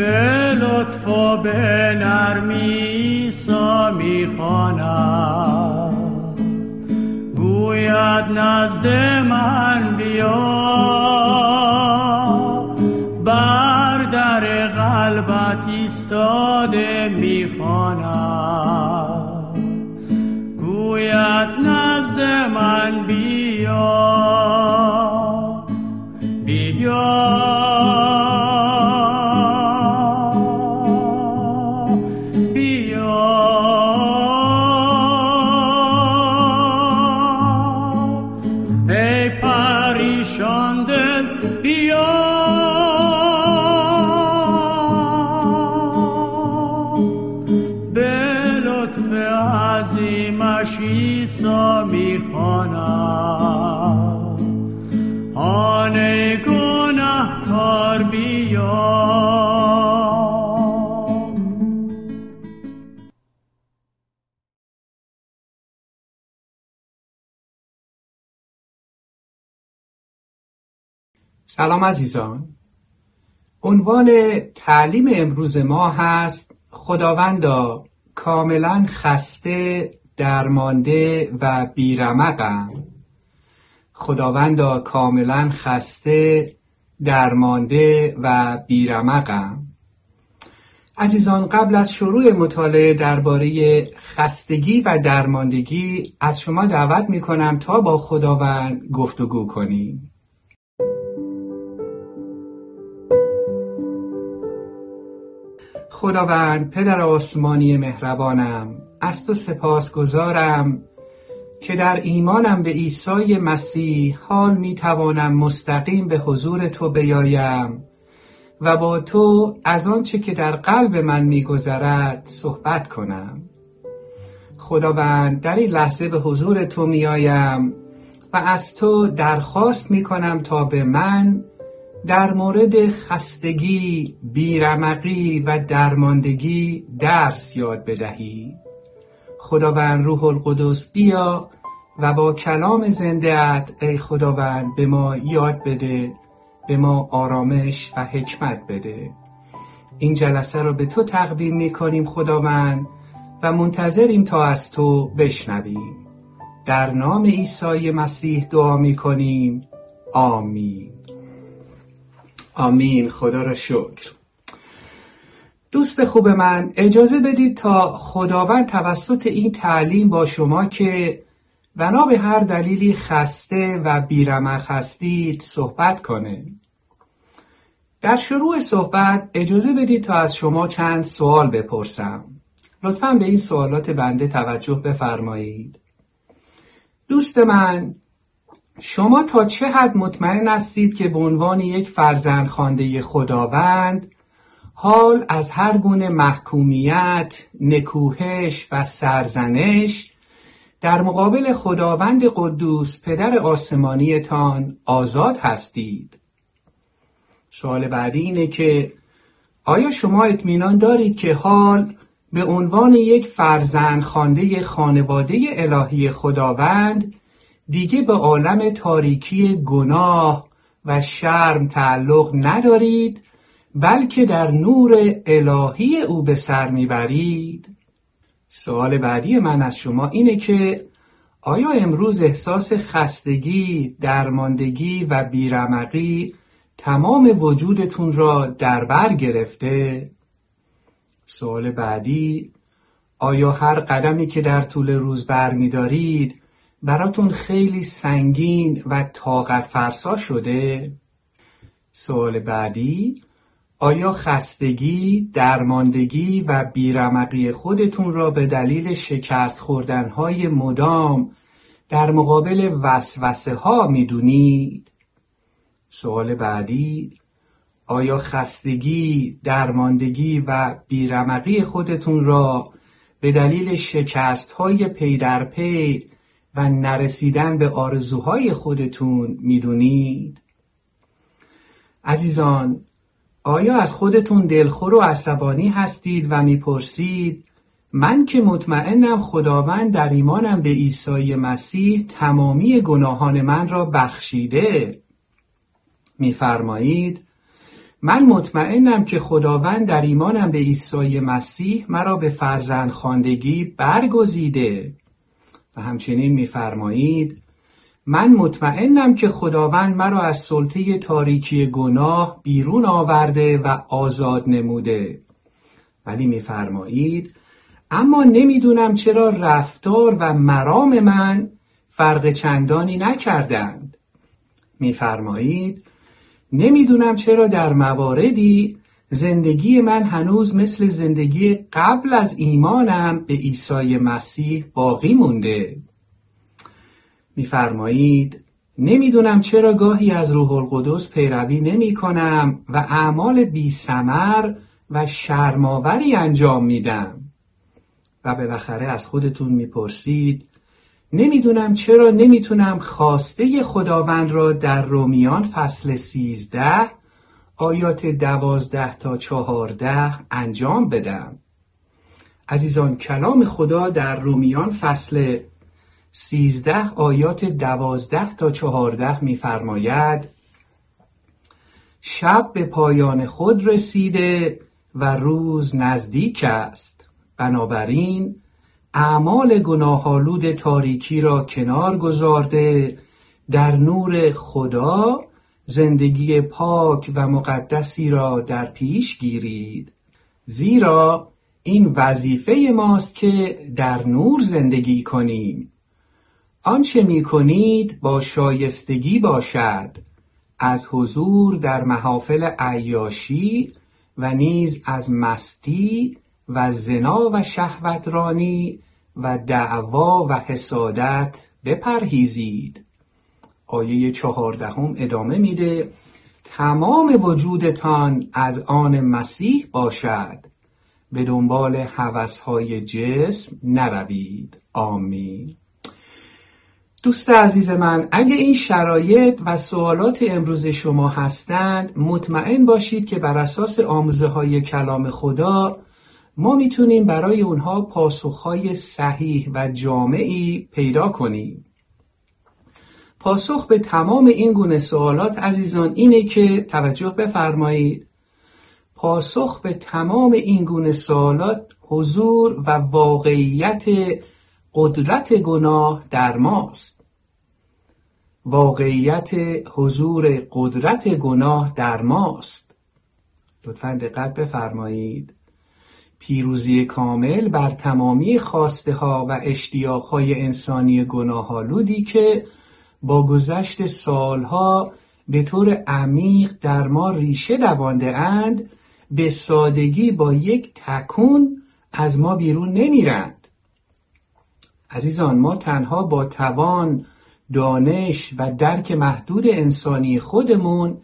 به لطف و به نرمی سا می‌خواند گوید نزد من بیا. بر در قلبت ایستاده می‌خواند گوید نزد من بیا. سلام عزیزان. عنوان تعلیم امروز ما هست خداوندا کاملا خسته درمانده و بیرمقم. خداوندا کاملا خسته درمانده و بیرمقم. عزیزان قبل از شروع مطالعه درباره خستگی و درماندگی از شما دعوت می کنم تا با خداوند گفتگو کنیم. خداوند پدر آسمانی مهربانم از تو سپاسگزارم که در ایمانم به عیسی مسیح حال می توانم مستقیم به حضور تو بیایم و با تو از آنچه که در قلب من میگذرد صحبت کنم. خداوند در این لحظه به حضور تو میآیم و از تو درخواست می کنم تا به من در مورد خستگی، بیرمقی و درماندگی درس یاد بدهی. خداوند روح القدس بیا و با کلام زندهت ای خداوند به ما یاد بده به ما آرامش و حکمت بده. این جلسه رو به تو تقدیم می کنیم خداوند و منتظریم تا از تو بشنویم. در نام عیسی مسیح دعا می کنیم آمین. آمین. خدا را شکر. دوست خوب من اجازه بدید تا خداوند توسط این تعلیم با شما که بنا به هر دلیلی خسته و بیرمق هستید صحبت کنه. در شروع صحبت اجازه بدید تا از شما چند سوال بپرسم. لطفا به این سوالات بنده توجه بفرمایید. دوست من شما تا چه حد مطمئن هستید که به عنوان یک فرزند خانده خداوند حال از هر گونه محکومیت، نکوهش و سرزنش در مقابل خداوند قدوس پدر آسمانیتان آزاد هستید؟ سوال بعدی اینه که آیا شما اطمینان دارید که حال به عنوان یک فرزند خانده خانواده الهی خداوند دیگه به عالم تاریکی گناه و شرم تعلق ندارید بلکه در نور الهی او به سر می‌برید سوال بعدی من از شما اینه که آیا امروز احساس خستگی، درماندگی و بیرمقی تمام وجودتون را در بر گرفته؟ سوال بعدی آیا هر قدمی که در طول روز برمیدارید براتون خیلی سنگین و طاقت فرسا شده؟ سوال بعدی آیا خستگی، درماندگی و بیرمقی خودتون را به دلیل شکست خوردنهای مدام در مقابل وسوسه ها می‌دونید؟ سوال بعدی آیا خستگی، درماندگی و بیرمقی خودتون را به دلیل شکست های پی در پی و نرسیدن به آرزوهای خودتون می‌دونید؟ عزیزان آیا از خودتون دلخور و عصبانی هستید و می‌پرسید من که مطمئنم خداوند در ایمانم به عیسی مسیح تمامی گناهان من را بخشیده میفرمایید من مطمئنم که خداوند در ایمانم به عیسی مسیح مرا به فرزند خواندگی برگزیده و همچنین میفرمایید من مطمئنم که خداوند مرا از سلطه تاریکی گناه بیرون آورده و آزاد نموده. ولی میفرمایید اما نمی‌دونم چرا رفتار و مرام من فرق چندانی نکردند. میفرمایید نمی‌دونم چرا در مواردی زندگی من هنوز مثل زندگی قبل از ایمانم به عیسی مسیح باقی مونده. میفرمایید نمی‌دونم چرا گاهی از روح القدس پیروی نمی کنم و اعمال بی سمر و شرماوری انجام میدم. و بالاخره از خودتون می‌پرسید نمی‌دونم چرا نمی‌تونم خواسته خداوند را در رومیان فصل سیزده آیات دوازده تا چهارده انجام بدم. عزیزان کلام خدا در رومیان فصل سیزده آیات دوازده تا چهارده میفرماید شب به پایان خود رسیده و روز نزدیک است. بنابراین اعمال گناهالود تاریکی را کنار گذارده در نور خدا زندگی پاک و مقدسی را در پیش گیرید. زیرا این وظیفه ماست که در نور زندگی کنیم. آنچه می کنید با شایستگی باشد. از حضور در محافل عیاشی و نیز از مستی و زنا و شهوترانی و دعوا و حسادت بپرهیزید. آیه چهاردهم ادامه میده تمام وجودتان از آن مسیح باشد. به دنبال هوسهای جسم نروید. آمین. دوست عزیز من اگه این شرایط و سوالات امروز شما هستند مطمئن باشید که بر اساس آموزه های کلام خدا ما می‌تونیم برای اونها پاسخهای صحیح و جامعی پیدا کنیم. پاسخ به تمام این گونه سوالات عزیزان اینه که توجه بفرمایید. پاسخ به تمام این گونه سوالات حضور و واقعیت قدرت گناه در ماست. واقعیت حضور قدرت گناه در ماست. لطفا دقت بفرمایید. پیروزی کامل بر تمامی خواسته ها و اشتیاق های انسانی گناهالودی که با گذشت سالها به طور عمیق در ما ریشه دوانده اند به سادگی با یک تکون از ما بیرون نمیرند. عزیزان ما تنها با توان دانش و درک محدود انسانی خودمون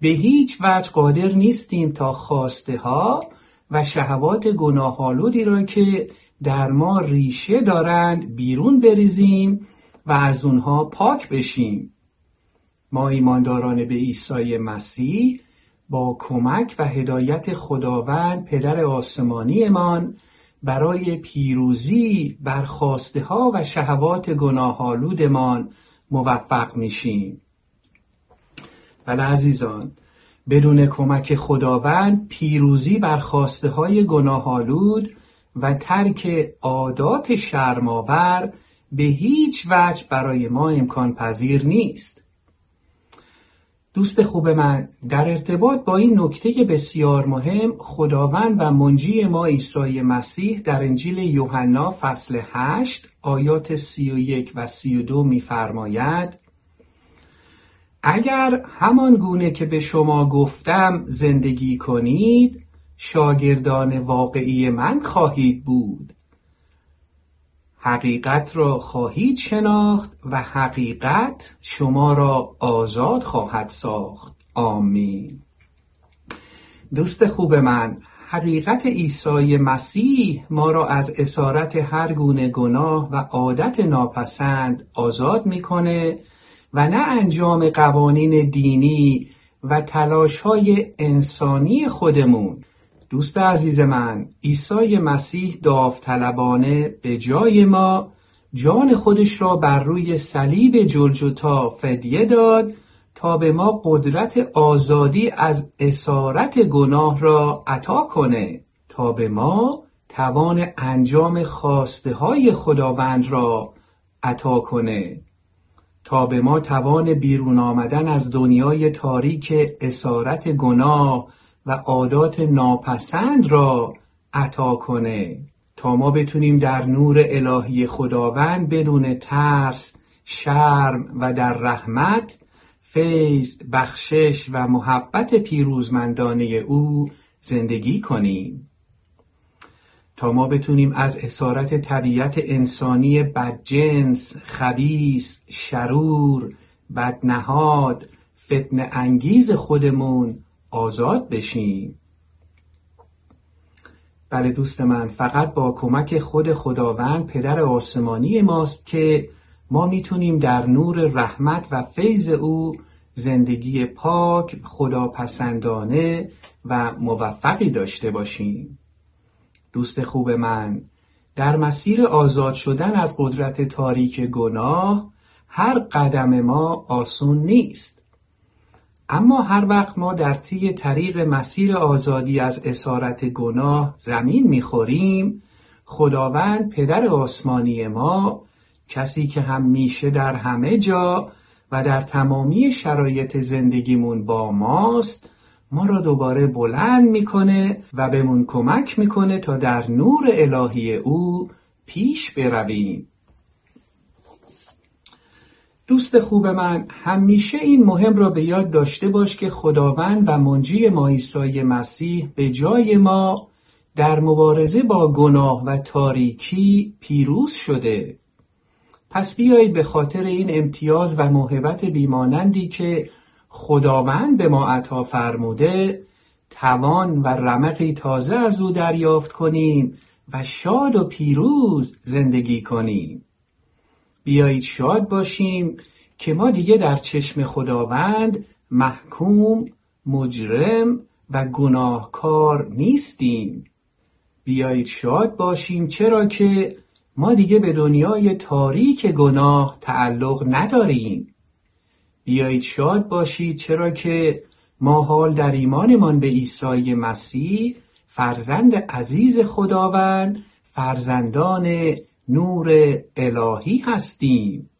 به هیچ وجه قادر نیستیم تا خواسته ها و شهوات گناهالودی را که در ما ریشه دارند بیرون بریزیم و از اونها پاک بشیم. ما ایمانداران به عیسی مسیح با کمک و هدایت خداوند پدر آسمانیمان برای پیروزی بر خواسته ها و شهوات گناهالودمان موفق میشیم. بله عزیزان بدون کمک خداوند پیروزی بر خواسته های گناهالود و ترک عادات شرماور به هیچ وجه برای ما امکان پذیر نیست. دوست خوب من در ارتباط با این نکته بسیار مهم خداوند و منجی ما عیسی مسیح در انجیل یوحنا فصل 8 آیات 31 و 32 میفرماید اگر همان گونه که به شما گفتم زندگی کنید شاگردان واقعی من خواهید بود. حقیقت را خواهید شناخت و حقیقت شما را آزاد خواهد ساخت. آمین. دوست خوب من حقیقت عیسی مسیح ما را از اسارت هر گونه گناه و عادت ناپسند آزاد می‌کنه و نه انجام قوانین دینی و تلاش های انسانی خودمون. دوست عزیز من عیسی مسیح داوطلبانه به جای ما جان خودش را بر روی صلیب جلجتا فدیه داد تا به ما قدرت آزادی از اسارت گناه را عطا کنه تا به ما توان انجام خواسته های خداوند را عطا کنه. تا به ما توان بیرون آمدن از دنیای تاریک اسارت گناه و عادات ناپسند را عطا کنه تا ما بتونیم در نور الهی خداوند بدون ترس شرم و در رحمت فیض بخشش و محبت پیروزمندانه او زندگی کنیم. تا ما بتونیم از اسارت طبیعت انسانی بدجنس، خبیس، شرور، بدنهاد، فتن انگیز خودمون آزاد بشیم. بله دوست من فقط با کمک خود خداوند پدر آسمانی ماست که ما می‌تونیم در نور رحمت و فیض او زندگی پاک خداپسندانه و موفقی داشته باشیم. دوست خوب من در مسیر آزاد شدن از قدرت تاریک گناه هر قدم ما آسون نیست. اما هر وقت ما در طی طریق مسیر آزادی از اسارت گناه زمین می‌خوریم خداوند پدر آسمانی ما کسی که همیشه در همه جا و در تمامی شرایط زندگیمون با ماست ما را دوباره بلند می‌کنه و بهمون کمک می‌کنه تا در نور الهی او پیش برویم. دوست خوب من همیشه این مهم را به یاد داشته باش که خداوند و منجی ما عیسی مسیح به جای ما در مبارزه با گناه و تاریکی پیروز شده. پس بیایید به خاطر این امتیاز و موهبت بیمانندی که خداوند به ما عطا فرموده توان و رمقی تازه از او دریافت کنیم و شاد و پیروز زندگی کنیم. بیایید شاد باشیم که ما دیگه در چشم خداوند محکوم مجرم و گناهکار نیستیم. بیایید شاد باشیم چرا که ما دیگه به دنیای تاریک گناه تعلق نداریم. بیایید شاد باشید چرا که ما حال در ایمانمان به عیسی مسیح فرزند عزیز خداوند فرزندان نور الهی هستیم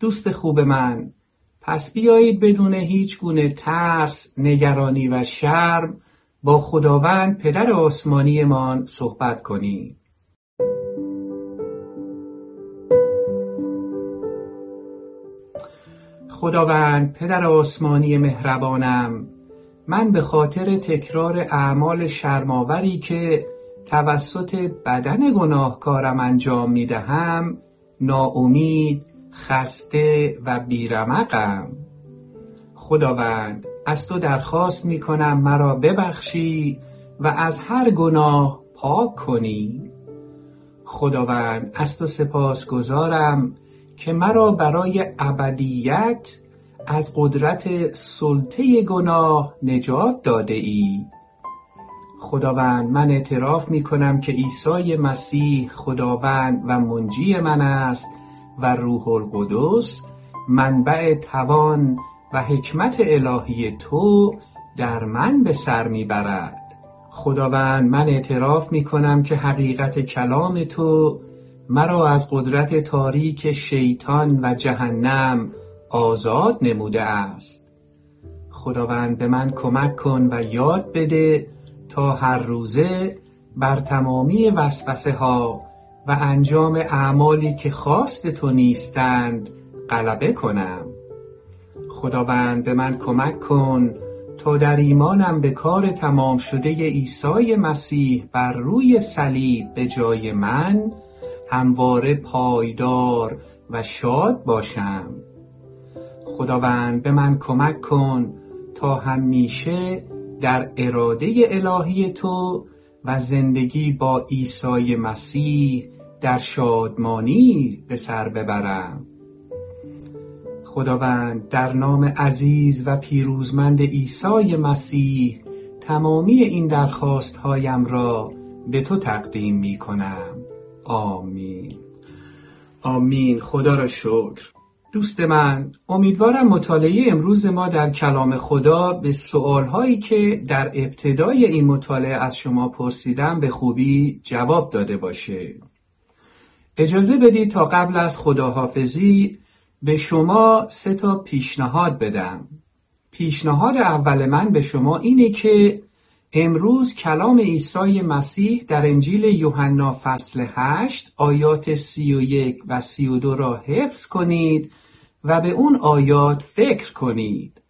دوست خوب من پس بیایید بدون هیچ گونه ترس، نگرانی و شرم با خداوند پدر آسمانیمان صحبت کنیم. خداوند پدر آسمانی مهربانم من به خاطر تکرار اعمال شرماوری که توسط بدن گناهکارم انجام می دهم ناامید خسته و بیرمقم. خداوند از تو درخواست می کنم مرا ببخشی و از هر گناه پاک کنی. خداوند از تو سپاس گذارم که مرا برای ابدیت از قدرت سلطه گناه نجات داده ای. خداوند من اعتراف می کنم که عیسی مسیح خداوند و منجی من است و روح القدس منبع توان و حکمت الهی تو در من به سر می‌برد. خداوند من اعتراف می کنم که حقیقت کلام تو مرا از قدرت تاریک شیطان و جهنم آزاد نموده است. خداوند به من کمک کن و یاد بده تا هر روزه بر تمامی وسوسه ها و انجام اعمالی که خواست تو نیستند غلبه کنم. خداوند به من کمک کن تا در ایمانم به کار تمام شده عیسی مسیح بر روی صلیب به جای من همواره پایدار و شاد باشم. خداوند به من کمک کن تا همیشه در اراده الهی تو و زندگی با عیسی مسیح در شادمانی به سر ببرم. خداوند در نام عزیز و پیروزمند عیسی مسیح تمامی این درخواست هایم را به تو تقدیم می کنم آمین. آمین. خدا را شکر. دوست من امیدوارم مطالعه امروز ما در کلام خدا به سوالهایی که در ابتدای این مطالعه از شما پرسیدم به خوبی جواب داده باشه. اجازه بدید تا قبل از خداحافظی به شما سه تا پیشنهاد بدم. پیشنهاد اول من به شما اینه که امروز کلام عیسی مسیح در انجیل یوحنا فصل 8 آیات 31 و 32 را حفظ کنید و به اون آیات فکر کنید.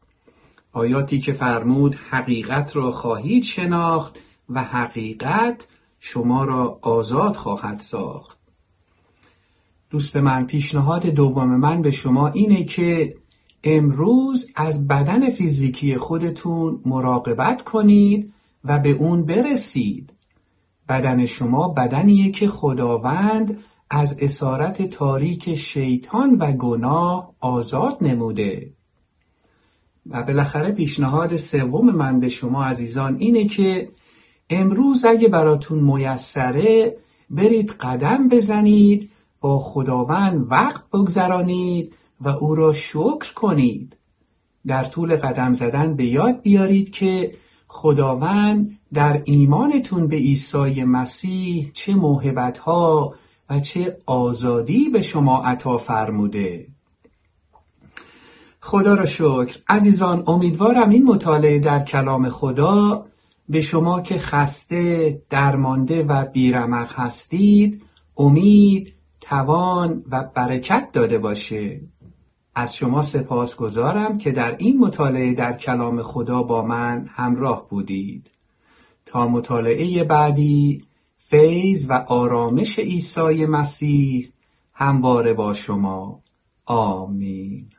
آیاتی که فرمود حقیقت را خواهید شناخت و حقیقت شما را آزاد خواهد ساخت. دوست من پیشنهاد دوم من به شما اینه که امروز از بدن فیزیکی خودتون مراقبت کنید و به اون برسید. بدن شما بدنیه که خداوند از اسارت تاریک شیطان و گناه آزاد نموده. و بالاخره پیشنهاد سوم من به شما عزیزان اینه که امروز اگه براتون میسره برید قدم بزنید با خداوند وقت بگذرانید و او را شکر کنید. در طول قدم زدن به یاد بیارید که خداوند در ایمانتون به عیسی مسیح چه موهبتها و چه آزادی به شما عطا فرموده. خدا را شکر. عزیزان امیدوارم این مطالعه در کلام خدا به شما که خسته درمانده و بیرمق هستید امید توان و برکت داده باشه. از شما سپاس گذارم که در این مطالعه در کلام خدا با من همراه بودید. تا مطالعه بعدی فیض و آرامش عیسی مسیح همواره با شما. آمین.